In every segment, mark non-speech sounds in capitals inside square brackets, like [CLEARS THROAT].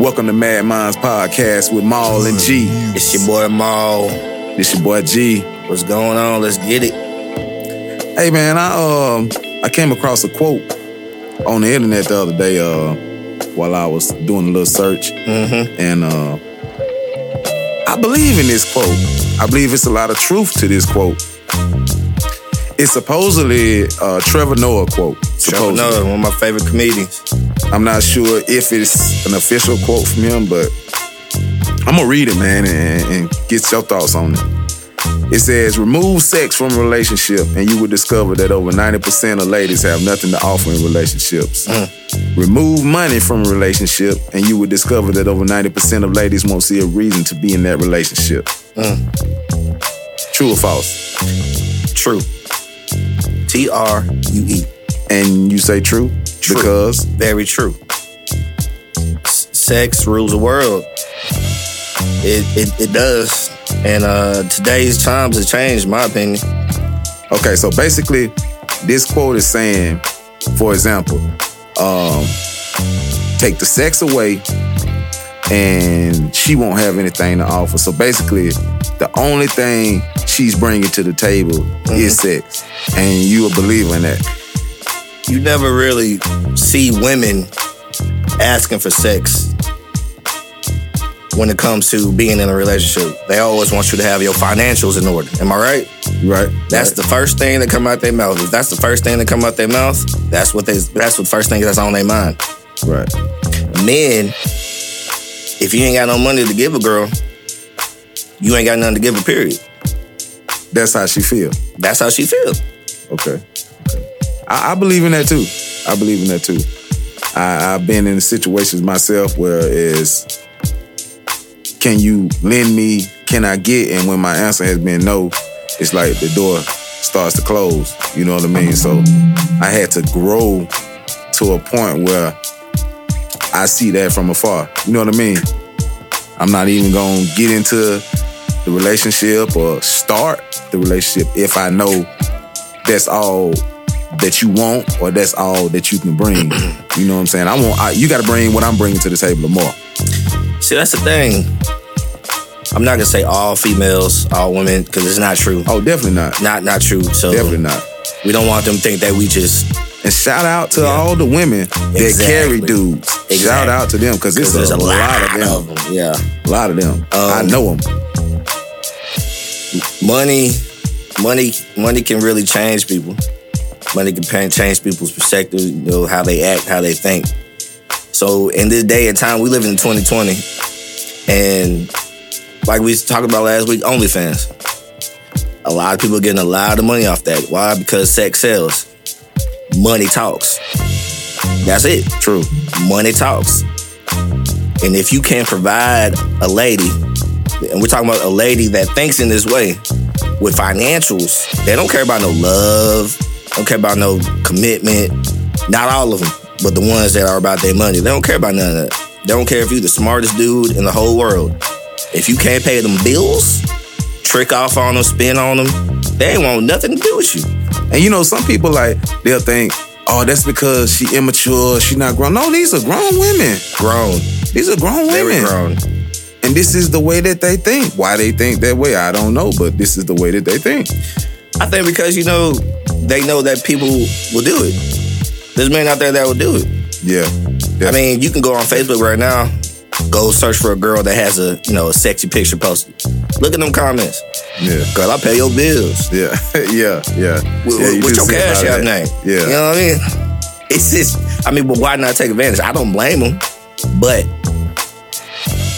Welcome to Mad Minds Podcast with Maul and G. It's your boy Maul. This your boy G. What's going on? Let's get it. Hey man, I um I came across a quote on the internet the other day uh while I was doing a little search. Mm-hmm. And uh I believe in this quote. I believe it's a lot of truth to this quote. It's supposedly a Trevor Noah quote. Trevor. Noah, one of my favorite comedians. I'm not sure if it's an official quote from him, but I'm gonna read it, man, and, and get your thoughts on it. It says, remove sex from a relationship, and you will discover that over 90% of ladies have nothing to offer in relationships. Mm. Remove money from a relationship, and you will discover that over 90% of ladies won't see a reason to be in that relationship. Mm. True or false? True. T R U E. And you say true? True. Because Very true. S- sex rules the world. It, it it does. And uh today's times have changed, in my opinion. Okay, so basically, this quote is saying, for example, um, take the sex away and she won't have anything to offer. So basically, the only thing she's bringing to the table is sex. And you a believer in that. You never really see women asking for sex when it comes to being in a relationship. They always want you to have your financials in order. Am I right? Right? That's the first thing that come out their mouth. If that's the first thing that come out their mouth, that's what they that's what first thing that's on their mind. right. Men, if you ain't got no money to give a girl, you ain't got nothing to give her, period. That's how she feel. That's how she feel. Okay. I, I believe in that too. I believe in that too. I, I've been in situations myself where it's can you lend me? Can I get? And when my answer has been no, it's like the door starts to close. You know what I mean? So I had to grow to a point where I see that from afar. You know what I mean? I'm not even gonna get into the relationship or start the relationship if I know that's all that you want or that's all that you can bring. [CLEARS THROAT] you know what I'm saying? I want I, you got to bring what I'm bringing to the table or more. See, that's the thing. I'm not gonna say all females, all women, because it's not true. Oh, definitely not. Not not true. So Definitely not. we don't want them to think that we just And shout out to Yeah. all the women that Exactly. carry dudes. Shout out to them because it's there's a, lot, of them. them. Yeah. A lot of them. I um, know them. money, money, money can really change people. Money can change people's perspective, you know, how they act, how they think. So in this day and time, we live in 2020, and like we talked about last week, OnlyFans. A lot of people are getting a lot of money off that. Why? Because sex sells. Money talks. That's it. True. Money talks. And if you can't provide a lady, and we're talking about a lady that thinks in this way with financials, they don't care about no love, don't care about no commitment. Not all of them, but the ones that are about their money. They don't care about none of that. They don't care if you're the smartest dude in the whole world. If you can't pay them bills, trick off on them, spin on them, they ain't want nothing to do with you. And you know, some people like they'll think, oh, that's because she immature, she not grown. No, these are grown women. Grown, These are grown women. very grown. And this is the way that they think. Why they think that way, I don't know, but this is the way that they think. I think because you know they know that people will do it. There's men out there that will do it. Yeah. I mean, you can go on Facebook right now, go search for a girl that has a you know a sexy picture posted. Look at them comments. yeah. Girl, I pay your bills. Yeah, [LAUGHS] yeah, yeah. With, yeah you with your cash out name. Yeah. You know what I mean? [LAUGHS] It's just, I mean, but why not take advantage? I don't blame them, but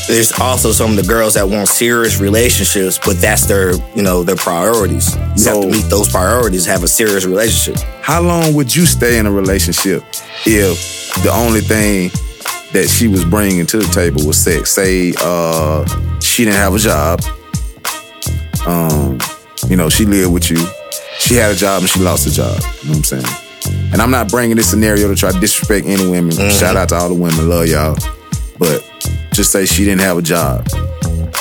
there's also some of the girls that want serious relationships, but that's their, you know, their priorities. You So- have to meet those priorities, have a serious relationship. How long would you stay in a relationship if the only thing that she was bringing to the table was sex? Say uh, she didn't have a job. Um, you know, she lived with you. She had a job and she lost a job. You know what I'm saying? And I'm not bringing this scenario to try to disrespect any women. Shout out to all the women, love y'all. But just say she didn't have a job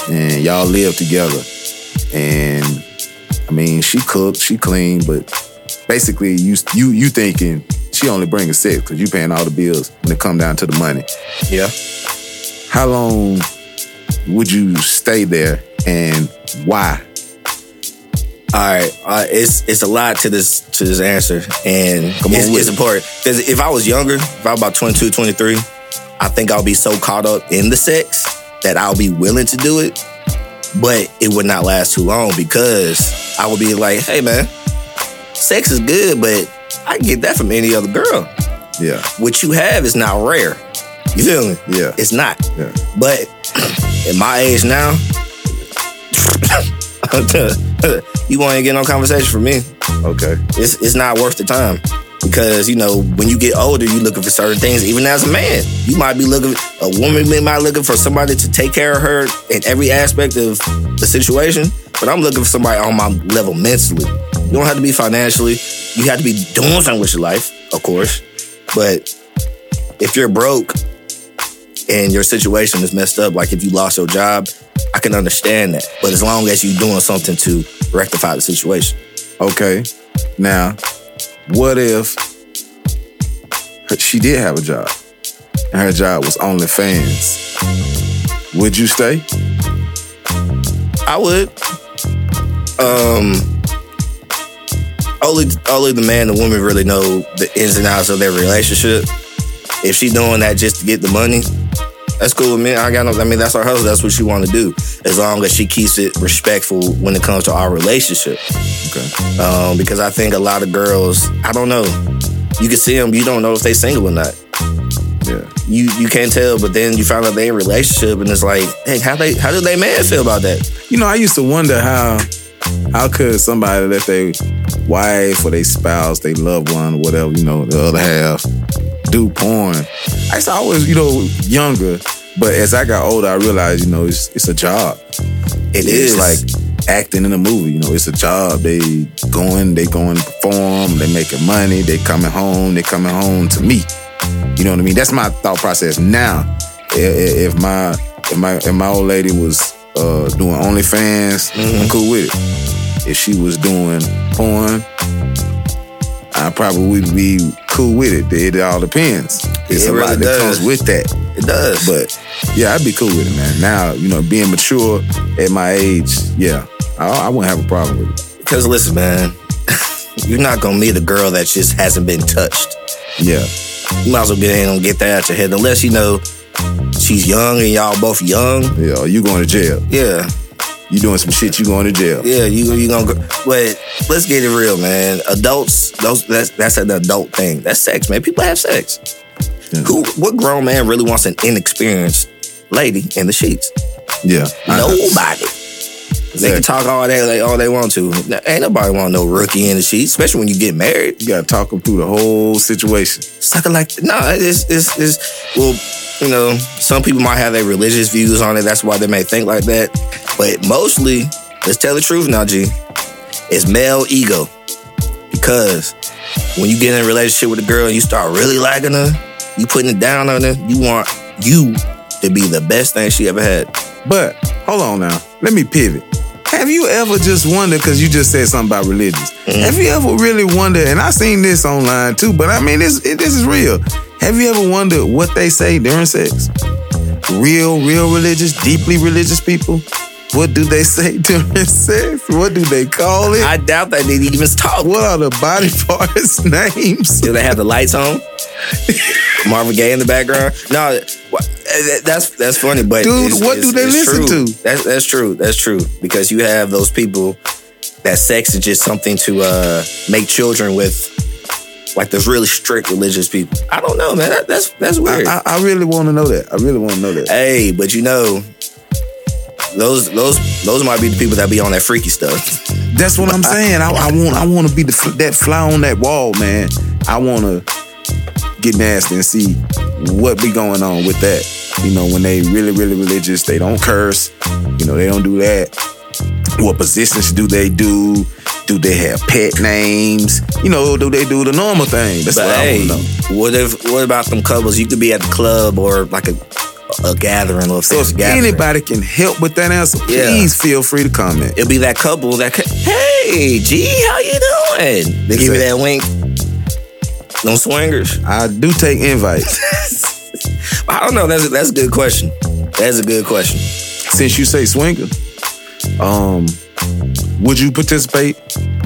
and y'all lived together. And I mean, she cooked, she cleaned, but basically you you you thinking she only bringing sex because you paying all the bills when it come down to the money. Yeah. how long would you stay there and why? All right, uh, it's it's a lot to this to this answer, and Come on it's, it's important because if I was younger, if I was about 22, 23, I think I'll be so caught up in the sex that I'll be willing to do it, but it would not last too long because I would be like, hey man, sex is good, but I can get that from any other girl. Yeah, What you have is not rare. You feel me? Yeah. It's not. yeah. But [CLEARS THROAT] at my age now, [LAUGHS] you won't even get no conversation from me. Okay. It's it's not worth the time. Because, you know, when you get older, you're looking for certain things. Even as a man, you might be looking, a woman may might looking for somebody to take care of her in every aspect of the situation. But I'm looking for somebody on my level mentally. You don't have to be financially. You have to be doing something with your life, of course. But if you're broke and your situation is messed up, like if you lost your job, I can understand that. But as long as you're doing something to rectify the situation. Okay. Now, what if she did have a job and her job was OnlyFans? Would you stay? I would. Um, only only the man and the woman really know the ins and outs of their relationship. If she's doing that just to get the money, that's cool with me. I got no. I mean, that's her hustle. That's what she want to do. As long as she keeps it respectful when it comes to our relationship. Okay. Um, because I think a lot of girls, I don't know. You can see them, you don't know if they single or not. Yeah. You you can't tell, but then you find out they in a relationship, and it's like, hey, how they how do they man feel about that? You know, I used to wonder how how could somebody let their wife or their spouse, their loved one, whatever, you know, the other half, do porn. I used to always, you know, younger, but as I got older, I realized, you know, it's it's a job. It It's is like acting in a movie, you know, it's a job. They going, they going to perform, they making money, they coming home, they coming home to me. You know what I mean? That's my thought process now. If my if my if my old lady was uh, doing OnlyFans, I'm cool with it. If she was doing porn, I probably would be cool with it. It, all depends. It's It a lot really that does. comes with that. it does. But yeah, I'd be cool with it, man. Now, you know, being mature at my age, yeah, I, I wouldn't have a problem with it. Because listen, man, [LAUGHS] you're not gonna meet a girl that just hasn't been touched. Yeah, You might as well be ain't gonna get that out your head unless you know she's young and y'all both young. yeah. You going to jail? Yeah, You doing some shit? You going to jail? yeah, you you gonna go. But let's get it real, man. Adults, those that's that's an adult thing. That's sex, man. People have sex. Yeah. Who? What grown man really wants an inexperienced lady in the sheets? Yeah, I- Nobody. They can talk all day, like all they want to. Ain't nobody want no rookie in the sheets, especially when you get married. You gotta talk them through the whole situation. Sucker like no, it's it's it's well, you know, some people might have their religious views on it. That's why they may think like that. But mostly, let's tell the truth now, G. It's male ego. Because when you get in a relationship with a girl and you start really liking her, you putting it down on her, you want you to be the best thing she ever had. But hold on now, let me pivot. Have you ever just wondered, because you just said something about religious, mm-hmm. have you ever really wondered, and I've seen this online too, but I mean, this, this is real. Have you ever wondered what they say during sex? Real, real religious, deeply religious people, what do they say during sex? What do they call it? I doubt that they even talk. what are the body [LAUGHS] parts names? Do they have the lights on? Marvin Gaye in the background? No, that's that's funny, but Dude, it's- what it's- do they listen true. to? That's that's true. That's true because you have those people that sex is just something to uh, make children with, like those really strict religious people. I don't know, man. That, that's that's weird. I, I really want to know that. I really want to know that. hey, but you know. Those those those might be the people that be on that freaky stuff. That's what I'm saying. I, I want I want to be the that fly on that wall, man. I want to get nasty and see what be going on with that. You know, when they really really religious, they don't curse. You know, they don't do that. What positions do they do? Do they have pet names? You know, do they do the normal thing? That's But what I want to know. what if what about them couples? You could be at the club or like a a gathering or So if gathering. anybody can help with that answer, Yeah. please feel free to comment. It'll be that couple that, hey, G, how you doing? They give you that wink. Them swingers. I do take invites. [LAUGHS] I don't know. That's a, that's a good question. That's a good question. Since you say swinger, um, would you participate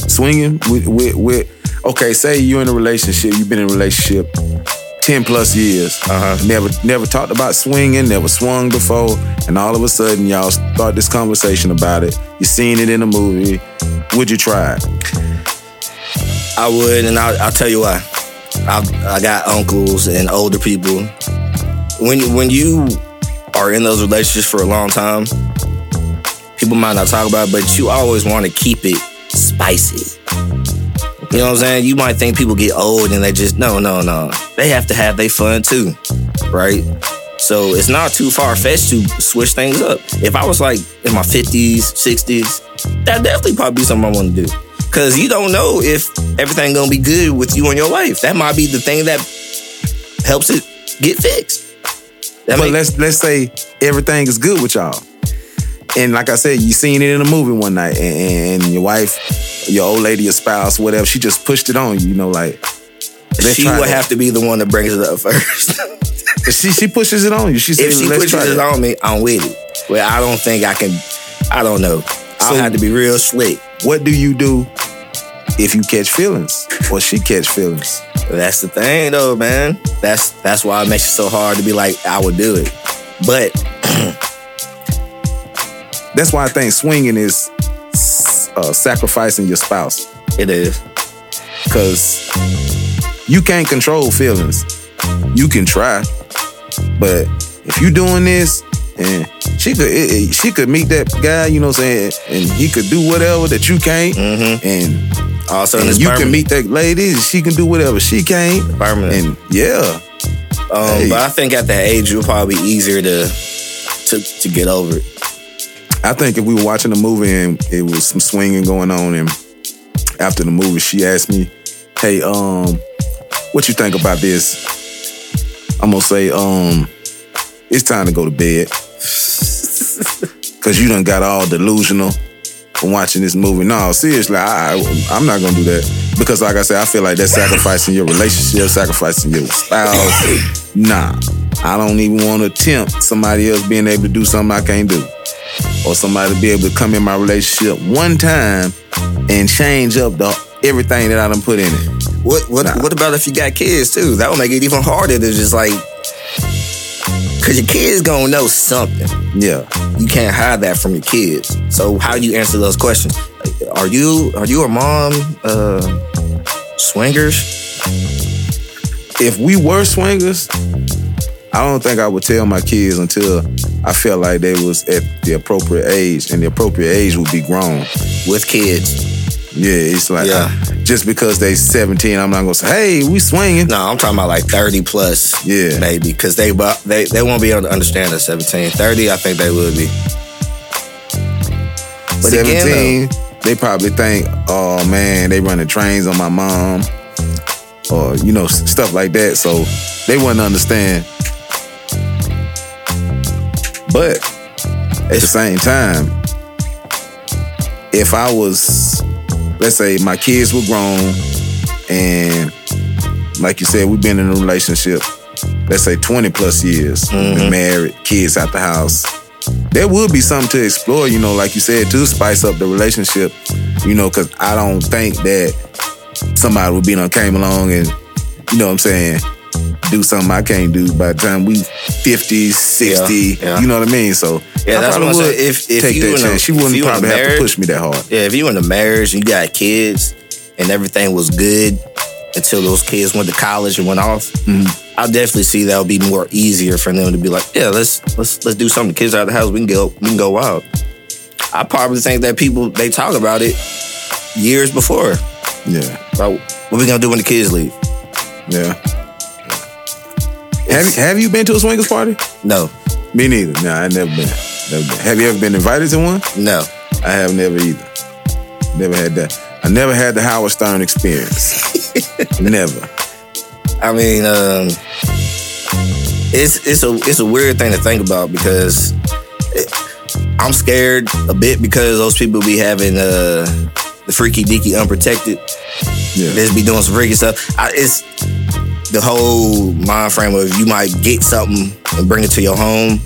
swinging with, with, with okay, say you're in a relationship, you've been in a relationship 10 plus years. Uh-huh. Never never talked about swinging, never swung before, and all of a sudden y'all start this conversation about it. You seen it in a movie. Would you try it? I would, and I'll, I'll tell you why. I, I got uncles and older people. When when you are in those relationships for a long time, people might not talk about it, but you always want to keep it spicy. You know what I'm saying? You might think people get old and they just no, no, no. They have to have their fun too, right? So it's not too far fetched to switch things up. If I was like in my 50s, 60s, that definitely probably be something I want to do. Cause you don't know if everything gonna be good with you and your wife. That might be the thing that helps it get fixed. That but let's let's say everything is good with y'all. And like I said, you seen it in a movie one night, and, and your wife, your old lady, your spouse, whatever, she just pushed it on you. You know, like she would have to be the one that brings it up first. [LAUGHS] She she pushes it on you. She said, if she "Let's pushes try it that." on me, I'm with it. Well, I don't think I can. I don't know. I'll have to be real slick. What do you do if you catch feelings or she catch feelings? That's the thing, though, man. That's that's why it makes it so hard to be like, I would do it. But [CLEARS THROAT] That's why I think swinging is uh, sacrificing your spouse it is. because you can't control feelings. You can try, but if you doing this and she could it, it- she could meet that guy, you know what I'm saying, and he could do whatever that you can't, and, Also, and you permanent. can meet that lady, and she can do whatever she can't, Permanent. and yeah, Um, Hey. But I think at that age, it'll probably be easier to to to get over it. I think if we were watching a movie and it was some swinging going on, and after the movie, she asked me, "Hey, um, what you think about this?" I'm gonna say, "Um, it's time to go to bed," [LAUGHS] because you done got all delusional from watching this movie. No, seriously, I, I I'm not gonna do that because, like I said, I feel like that's sacrificing your relationship, sacrificing your spouse. [LAUGHS] Nah, I don't even want to attempt somebody else being able to do something I can't do or somebody to be able to come in my relationship one time and change up the everything that I done put in it. What what Nah. what about if you got kids too? That would make it even harder to just like, cause your kids gonna know something. Yeah. You can't hide that from your kids. So how do you answer those questions? Are you are you a mom uh, swingers? If we were swingers, I don't think I would tell my kids until I felt like they was at the appropriate age, and the appropriate age would be grown. with kids. Yeah, it's like Yeah. just because they 17, I'm not gonna say, "Hey, we swinging." No, I'm talking about like 30 plus. Yeah. Maybe. Because they, they they won't be able to understand at 17. 30, I think they would be. But again, 17, they probably think, "Oh man, they running trains on my mom," or you know stuff like that. So they wouldn't understand. But at the same time, if I was, let's say, my kids were grown, and like you said, we've been in a relationship, let's say 20 plus years, mm-hmm. been married, kids out the house. There would be something to explore, you know, like you said, to spice up the relationship, you know, because I don't think that somebody would be done came along and, you know what I'm saying, do something I can't do by the time we 50, 60, Yeah, yeah. you know what I mean? So Yeah, I that's probably what I'm would saying. If- if take you that in a- she wouldn't you in a probably have to push me that hard. Yeah, if you in a marriage, and you got kids, and everything was good until those kids went to college and went off, mm-hmm. I definitely see that would be more easier for them to be like, yeah, let's let's let's do something. The kids out of the house, we can go we can go wild. I probably think that people they talk about it years before. Yeah, About what we gonna do when the kids leave? yeah. Have you, have you been to a swingers party? No, Me neither. No, I never been. Never been. Have you ever been invited to one? no. I have never either. Never had that. I never had the Howard Stern experience. [LAUGHS] never. I mean, um, it's it's a it's a weird thing to think about because it, I'm scared a bit because those people be having uh, the freaky deaky unprotected. Yeah. They just be doing some freaky stuff. I, it's the whole mind frame of you might get something and bring it to your home,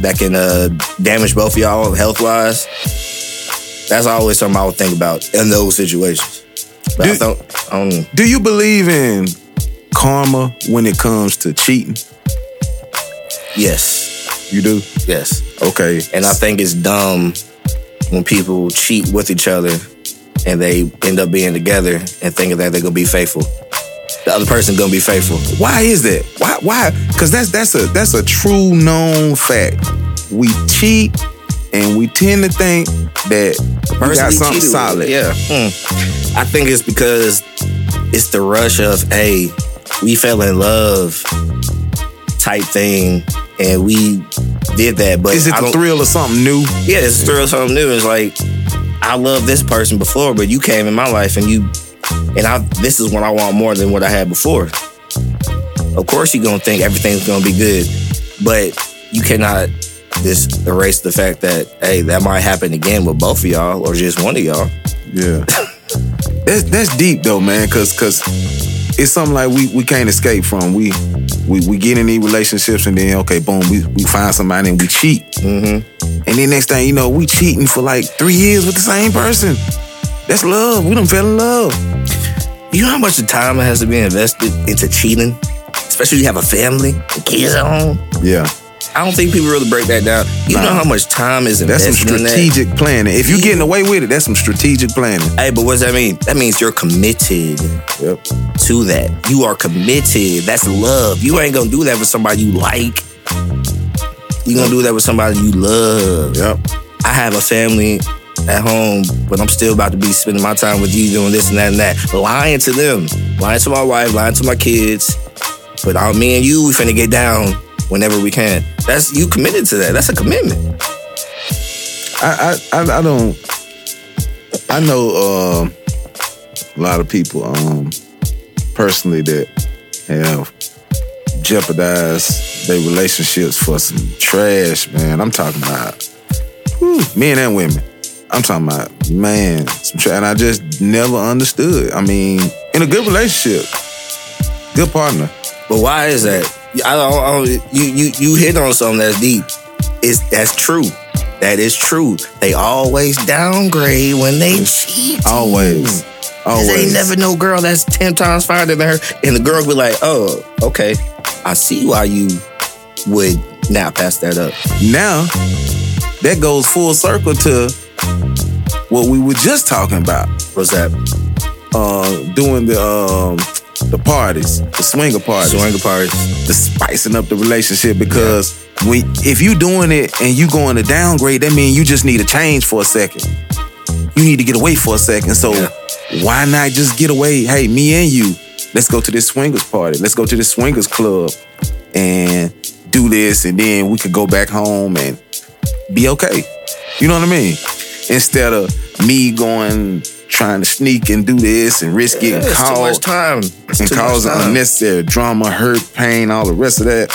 that can uh, damage both of y'all health wise. That's always something I would think about in those situations. But I don't, I don't Do you believe in karma when it comes to cheating? yes, You do? yes. Okay. And I think it's dumb when people cheat with each other and they end up being together and thinking that they're gonna be faithful. The other person gonna be faithful. Why is that? Why? Why? Because that's that's a that's a true known fact. We cheat, and we tend to think that we got Person we something cheated with. solid. Yeah. Hmm. I think it's because it's the rush of, hey, we fell in love type thing and we did that. But Is it the thrill of something new? Yeah, it's a thrill of something new. It's like I loved this person before, but you came in my life and you and I this is what I want more than what I had before. Of course you're gonna think everything's gonna be good, but you cannot just erase the fact that hey, that might happen again with both of y'all or just one of y'all. Yeah. [LAUGHS] that's that's deep though, man. Cause cause it's something like we we can't escape from. We we we get in these relationships and then okay, boom, we we find somebody and we cheat. Mm-hmm. And then next thing you know, we cheating for like three years with the same person. That's love. We done fell in love. You know how much time has to be invested into cheating? Especially if you have a family, kids at home. Yeah. I don't think people really break that down. You Nah. know how much time is That's invested some in that? strategic planning. If you're getting away with it, that's some strategic planning. Hey, but what does that mean? That means you're committed Yep. to that. You are committed. That's love. You ain't gonna do that with somebody you like. You gonna do that with somebody you love. Yep. I have a family at home, but I'm still about to be spending my time with you doing this and that and that. Lying to them, lying to my wife, lying to my kids. But uh, me and you, we finna get down whenever we can. That's you committed to that. That's a commitment. I I I, I don't. I know um, a lot of people um, personally that have jeopardized their relationships for some trash, man. I'm talking about whew, men and women. I'm talking about man, some trash. And I just never understood. I mean, in a good relationship, good partner. But why is that? I don't, I don't- you you you hit on something that's deep. It's that's true. That is true. They always downgrade when they cheat. Always, always. There ain't never no girl that's ten times finer than her, and the girl be like, "Oh, okay, I see why you would now pass that up." now that goes full circle to what we were just talking about What's that? uh doing the um the parties the swinger parties Swinger parties. the spicing up the relationship because when if you doing it and you going to downgrade that means you just need a change for a second you need to get away for a second so Yeah. why not just get away hey me and you let's go to this swingers party let's go to this swingers club and do this and then we could go back home and be okay you know what i mean instead of me going trying to sneak and do this and risk getting It's too caught much time. It's and too much causing time. unnecessary drama, hurt, pain, all the rest of that.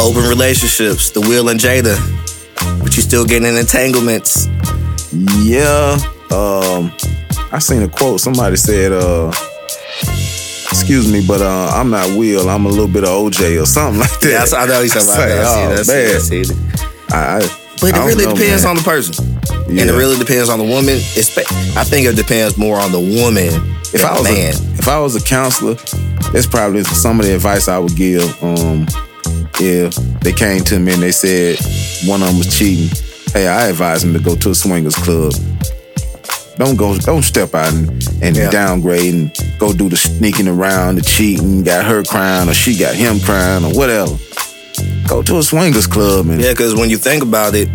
Open relationships, the Will and Jada, but you still getting in entanglements. Yeah. Um, I seen a quote. Somebody said, uh, excuse me, but uh, I'm not Will. I'm a little bit of OJ or something like that. Yeah, I saw- I know you talking [LAUGHS] about Say, that. I see oh, that. I see I see that. I, But it really know, depends man. on the person. And it really depends on the woman. I think it depends more on the woman If than I was man. A, if I was a counselor, that's probably some of the advice I would give. Um, if they came to me and they said one of them was cheating, hey, I advise them to go to a swingers club. Don't go, don't step out and, and Yeah. downgrade and go do the sneaking around, the cheating, got her crying or she got him crying or whatever. Go to a swingers club and Yeah, because when you think about it,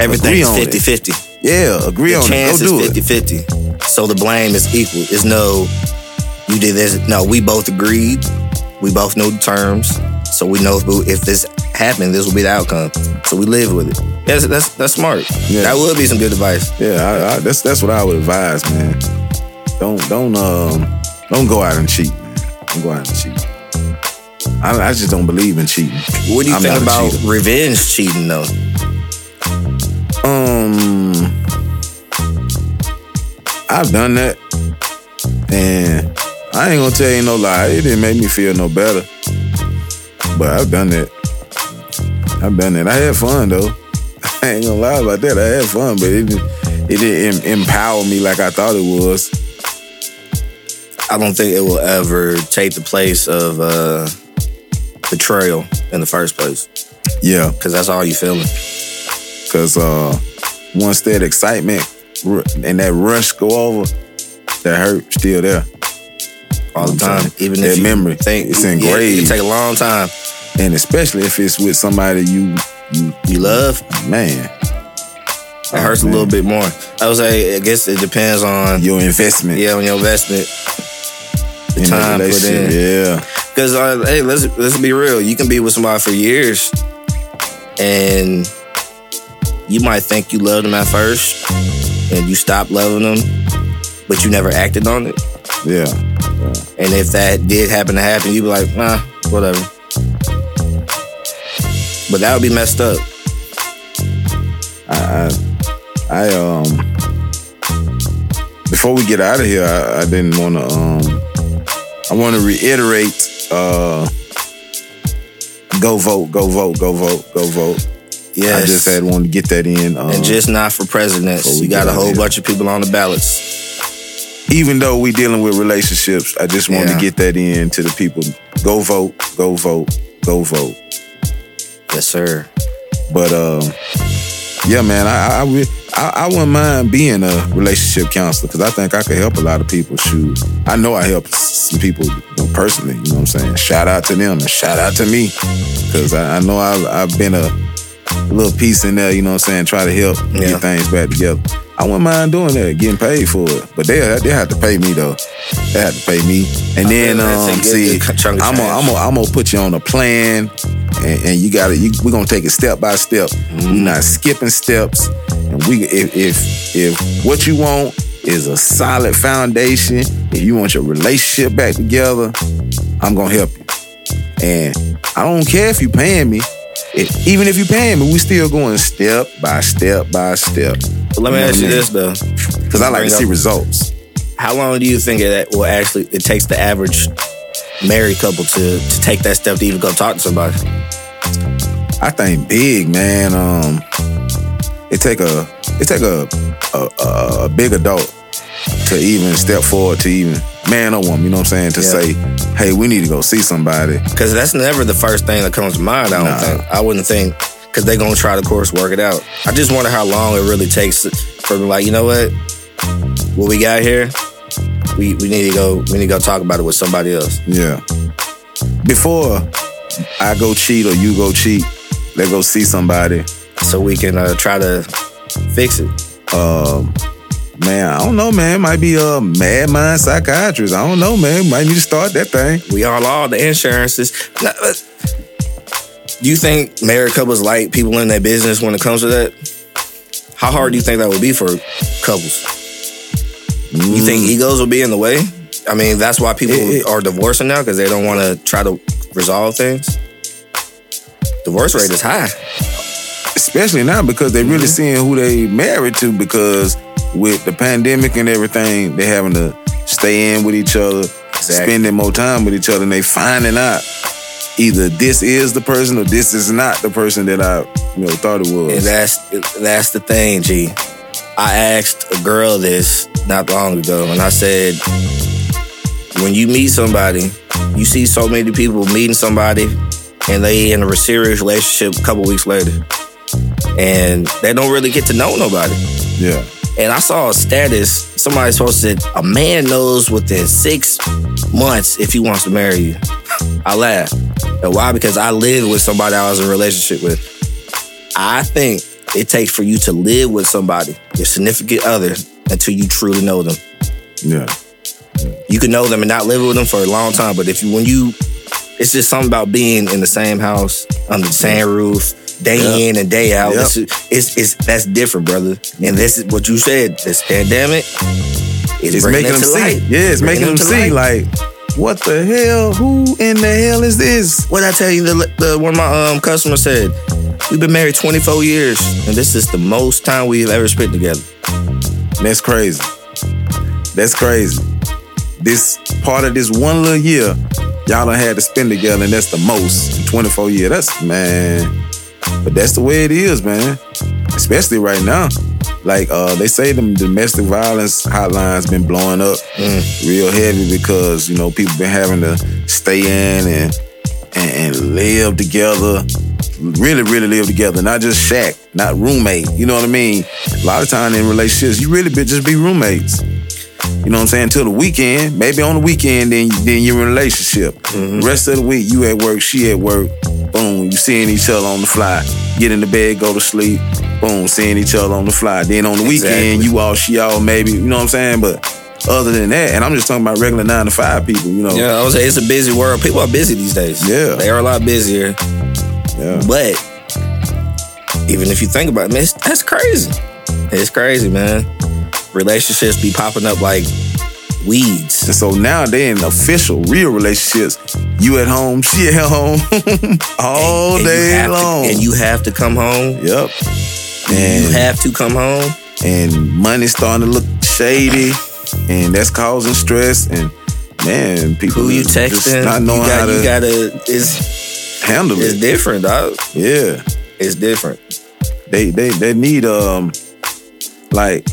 everything's on it. 50 50. yeah, agree The on it. chance Go do is it. 50 50. So the blame is equal. It's no, you did this. No, we both agreed. We both know the terms. So we know if, this happened, this will be the outcome. So we live with it. Yes, that's that's smart. Yeah. That would be some good advice. Yeah, I, I, that's that's what I would advise, man. Don't don't um don't go out and cheat, man. Don't go out and cheat. I, I just don't believe in cheating. What do you I'm think about cheater. revenge cheating though? Um, I've done that, and I ain't gonna tell you no lie. It didn't make me feel no better, but I've done that. I've done it. I had fun though. [LAUGHS] I ain't gonna lie about that. I had fun, but it didn't, it didn't empower me like I thought it was. I don't think it will ever take the place of uh, betrayal in the first place Yeah, because that's all you feeling. cause uh, once that excitement and that rush go over, that hurt still there. all the time. Even That memory, think it's yeah, engraved. it take a long time. And especially if it's with somebody you you You love, man, it hurts a man. little bit more. I would say, I guess it depends on your investment yeah on your investment. In time put in. Yeah, Because uh, hey, let's let's be real. You can be with somebody for years, and you might think you loved them at first, and you stop loving them, but you never acted on it. yeah. And if that did happen to happen, you'd be like, nah, whatever. But that would be messed up. I, I, I um, before we get out of here, I, I didn't want to um, I want to reiterate, uh, go vote, go vote, go vote, go vote. Yes. I just had wanted to get that in. Um, and just not for presidents. We You got a whole bunch of people on the ballots. even though we dealing with relationships, I just wanted Yeah. to get that in to the people. Go vote, go vote, go vote. Yes, sir. But um, yeah, man, I I, re- I I wouldn't mind being a relationship counselor because I think I could help a lot of people. Shoot, I know I help some people personally. You know what I'm saying? Shout out to them and shout out to me because I, I know I've, I've been a little piece in there. You know what I'm saying? Try to help Yeah. get things back together. I wouldn't mind doing that, getting paid for it. But they they have to pay me though. They have to pay me. And then um, see, good chunk of I'm gonna I'm change. gonna I'm gonna put you on a plan, and, and you got to you, We're gonna take it step by step. Mm-hmm. We're not skipping steps. And we if if if what you want is a solid foundation, if you want your relationship back together, I'm gonna help you. And I don't care if you paying me. If, even if you paying me, we still going step by step by step. But let me ask you this though: because I like to see up- results. How long do you think it will actually it takes the average married couple to to take that step to even go talk to somebody? I think big man. Um, it take a it take a a, a, a big adult to even step forward to even man or woman. You know what I'm saying? To Yeah. say, hey, we need to go see somebody. Because that's never the first thing that comes to mind. I don't Nah. think. I wouldn't think because they're gonna try to, course, work it out. I just wonder how long it really takes for. Like, you know what? What we got here, we we need to go. We need to go talk about it with somebody else. Yeah. Before I go cheat or you go cheat, let go see somebody. so we can uh, try to fix it. Um, man, I don't know, man. Might be a mad mind psychiatrist. I don't know, man. Might need to start that thing. We all all the insurances. Uh, Do you think married couples like people in their business when it comes to that? How hard do you think that would be for couples? You think egos will be in the way? I mean, that's why people It- it- are divorcing now because they don't want to try to resolve things. Divorce rate is high. especially now because they Mm-hmm. really seeing who they married to because with the pandemic and everything, they're having to stay in with each other, spending more time with each other, and they finding out either this is the person or this is not the person that I you know thought it was. And that's that's the thing, G. I asked a girl this not long ago, and I said, when you meet somebody, you see so many people meeting somebody, and they in a serious relationship a couple weeks later, and they don't really get to know nobody. yeah. And I saw a status somebody posted, a man knows within six months if he wants to marry you. [LAUGHS] I laugh. And why? Because I lived with somebody I was in a relationship with. I think it takes for you to live with somebody, your significant other, until you truly know them. Yeah. You can know them and not live with them for a long time, but if you when you it's just something about being in the same house, under the same roof, day Yeah. in and day out. Yep. It's, it's it's that's different, brother. And this is what you said. This pandemic, it's, It's making them see. light. Yeah, it's Bringing making them see light. like what the hell? Who in the hell is this? What I tell you, the, the one of my um, customers said, we've been married 24 years, and this is the most time we've ever spent together. That's crazy. That's crazy. This part of this one little year, y'all done had to spend together, and that's the most in 24 years. That's man. But that's the way it is, man. Especially right now. Like uh, they say the domestic violence hotlines been blowing up real heavy because, you know, people been having to stay in and and, and live together. Really, really live together. Not just shack, not roommate. You know what I mean? A lot of time in relationships, you really just be roommates. You know what I'm saying? Till the weekend. Maybe on the weekend, then then you're in a relationship. The rest of the week, you at work, she at work. Boom, you seeing each other on the fly. Get in the bed, go to sleep. Boom, seeing each other on the fly. Then on the weekend, you all, she all, maybe. You know what I'm saying? But other than that, and I'm just talking about regular nine to five people. You know? Yeah, I was say it's a busy world. People are busy these days. Yeah. they are a lot busier. Yeah. But even if you think about it, man, that's crazy. It's crazy, man. Relationships be popping up like weeds. And so now they in official, real relationships. You at home, she at home, [LAUGHS] all And you day have to- long. and you have to come home. yep. And you have to come home. and money's starting to look shady, and that's causing stress. And man, people Who you just texting? not knowing you got, how to you gotta. It's handle it's it. different, dog. Yeah, It's different. they they they need um like,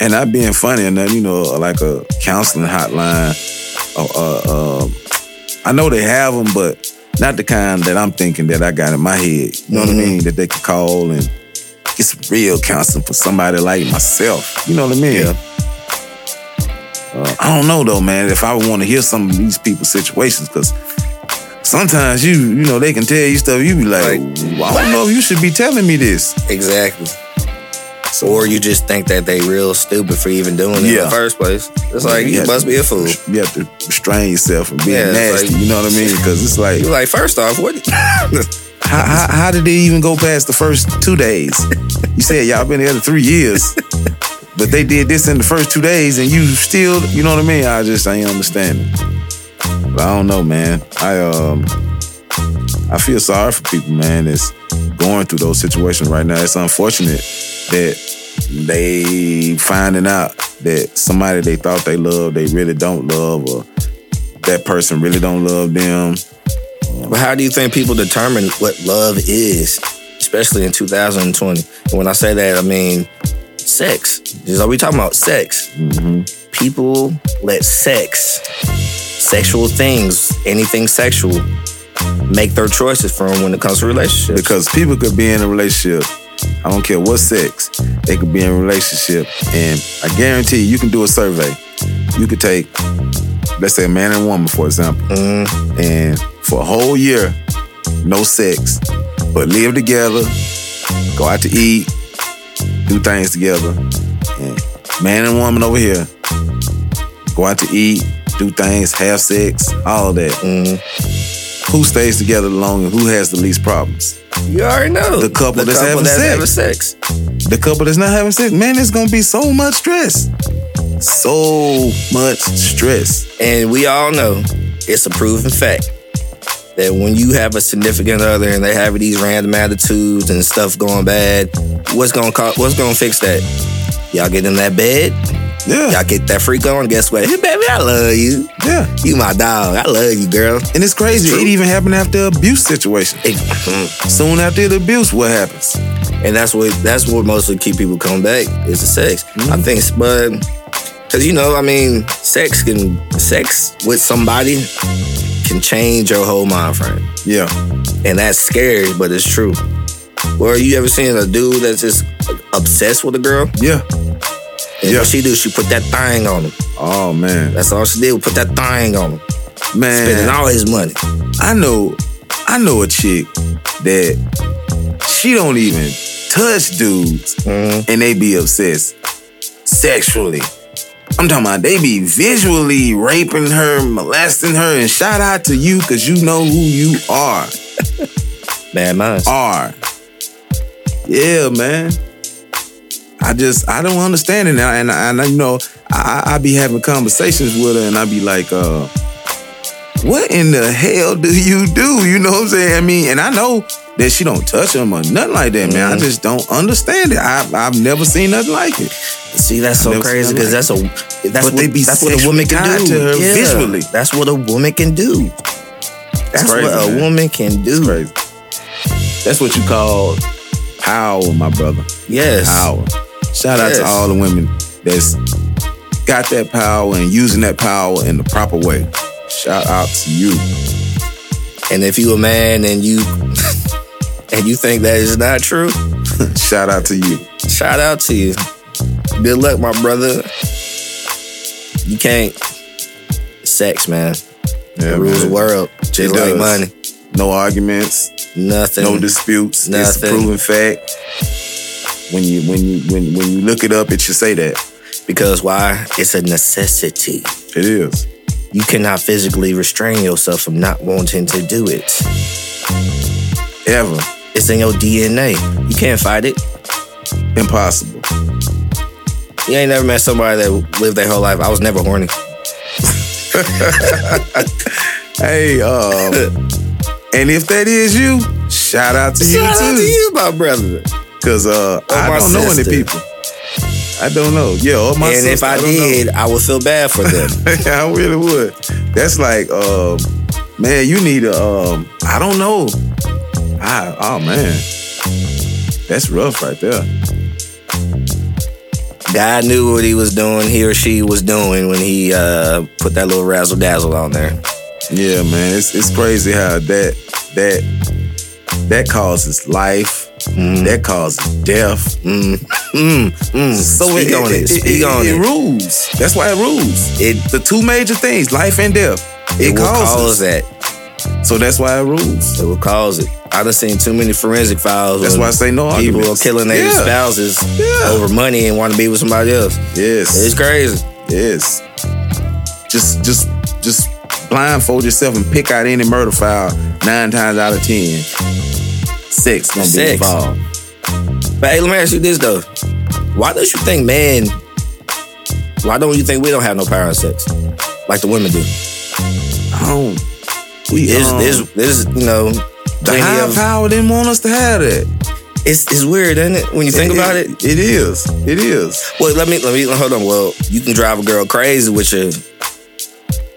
and not being funny and then, you know like a counseling hotline. Uh, uh, um, I know they have them, but not the kind that I'm thinking that I got in my head. You know what I mean? That they could call and get some real counseling for somebody like myself. You know what I mean? Yeah. Uh, I don't know though, man. If I would want to hear some of these people's situations, because sometimes you, you know, they can tell you stuff. You be like, Like, well, I don't know if you should be telling me this. Exactly. So, or you just think that they real stupid for even doing it in the first place. It's like you have must to- be a fool. You have to restrain yourself from being Yeah, nasty. like- you know what I mean? Because it's like, You like first off, what? [LAUGHS] how, how, how did they even go past the first two days? You said y'all been together three years, but they did this in the first two days, and you still, you know what I mean? I just ain't understanding. But I don't know, man. I um, I feel sorry for people, man. That's going through those situations right now. It's unfortunate that they finding out that somebody they thought they loved, they really don't love, or that person really don't love them. But how do you think people determine what love is, especially in 2020? And when I say that, I mean sex. Is are we talking about sex? People let sex, sexual things, anything sexual, make their choices from when it comes to relationships. Because people could be in a relationship. I don't care what sex. They could be in a relationship. And I guarantee you, you can do a survey. You could take, let's say a man and woman, for example. Mm-hmm. And for a whole year, no sex, but live together, go out to eat, do things together. And man and woman over here, go out to eat, do things, have sex, all of that. Mm-hmm. Who stays together the longest? Who has the least problems? you already know The couple that's having sex. having sex. The couple that's not having sex, man, it's gonna be so much stress. So much stress. And we all know it's a proven fact that when you have a significant other and they have these random attitudes and stuff going bad, what's gonna what's gonna fix that? Y'all get in that bed, Yeah. y'all get that freak on. Guess what? Hey, [LAUGHS] baby, I love you. Yeah. You my dog. I love you, girl. And it's crazy. It's it even happened after abuse situation. It- mm-hmm. Soon after the abuse, what happens? and that's what that's what mostly keep people coming back is the sex. Mm-hmm. I think, but because you know, I mean, sex can sex with somebody can change your whole mind frame. Yeah. and that's scary, but it's true. Or you ever seen a dude that's just obsessed with a girl? Yeah. And she do? She put that thing on him. Oh man. That's all she did. Put that thing on him. Man. Spending all his money. I know I know a chick that she don't even touch dudes mm-hmm. and they be obsessed sexually. I'm talking about they be visually raping her, molesting her, and shout out to you because you know who you are. [LAUGHS] Bad minds. Are. Yeah, man. I just I don't understand it now, and I, and I, you know I, I be having conversations with her, and I be like, uh, what in the hell do you do? You know what I'm saying? I mean, and I know that she don't touch him or nothing like that, man. I just don't understand it. I, I've never seen nothing like it. See, that's so crazy because that's a that's But what they be that's what a woman can do. her visually. That's what a woman can do. That's crazy, what a man. woman can do. Crazy. That's what you call power, my brother. Yes. Power. Shout out Yes. to all the women that's got that power and using that power in the proper way. Shout out to you. And if you a man and you [LAUGHS] and you think that is not true, [LAUGHS] Shout out to you. shout out to you. Good luck, my brother. You can't. Sex, man. Yeah, It rules the world. Just It like does. money. No arguments, Nothing. no disputes. It's a proven fact. When you when you when when you look it up, it should say that. because why? It's a necessity. It is. You cannot physically restrain yourself from not wanting to do it. Ever. It's in your DNA. You can't fight it. Impossible. You ain't never met somebody that lived their whole life. I was never horny. [LAUGHS] Hey, um, and if that is you, shout out to you Shout out too. to you, my brother. Cause uh, I don't know any people. I don't know. Yeah, or my and if sister, I, don't know. did, I would feel bad for them. [LAUGHS] I really would. That's like, um, man, you need a, um, I don't know. I, oh man, that's rough right there. God knew what he was doing, he or she was doing when he uh, put that little razzle dazzle on there. Yeah, man, it's it's crazy how that that that causes life, that causes death. Mm, mm, mm. So Speak it, on it. it, Speak it, on it it. rules. That's why it rules. It, The two major things, life and death. it It, will cause causes. that. So that's why it rules. It will cause it. I done seen too many forensic files. That's why I say no People are killing their Yeah. spouses Yeah. over money and want to be with somebody else. Yes. It's crazy. Yes. Just just just blindfold yourself and pick out any murder file nine times out of ten. Sex gonna be involved. But hey, let me ask you this though. Why don't you think men? Why don't you think we don't have no power in sex like the women do? I don't we There's, um, there's, there's, you know, the high of- power didn't want us to have that. It's, it's weird, isn't it? When you think about it. It is. It is. Well, let me let me hold on. Well, you can drive a girl crazy with your,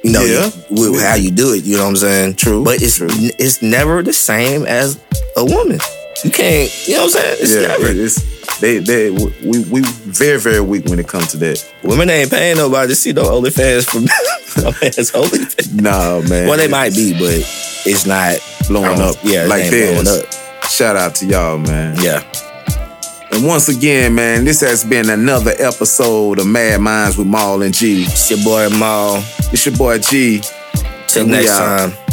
you know, Yeah. you- with how you do it. You know what I'm saying? True, But it's true. it's never the same as a woman. You can't. You know what I'm saying? It's yeah, never. it's they they we we very very weak when it comes to that. Women ain't paying nobody to see no OnlyFans from [LAUGHS] no man's OnlyFans. Nah, man. Well, they might be, but it's not blowing up. Yeah, like this. up. Shout out to y'all, man. Yeah. And once again, man, this has been another episode of Mad Minds with Maul and G. It's your boy Maul. It's your boy G. Till next time.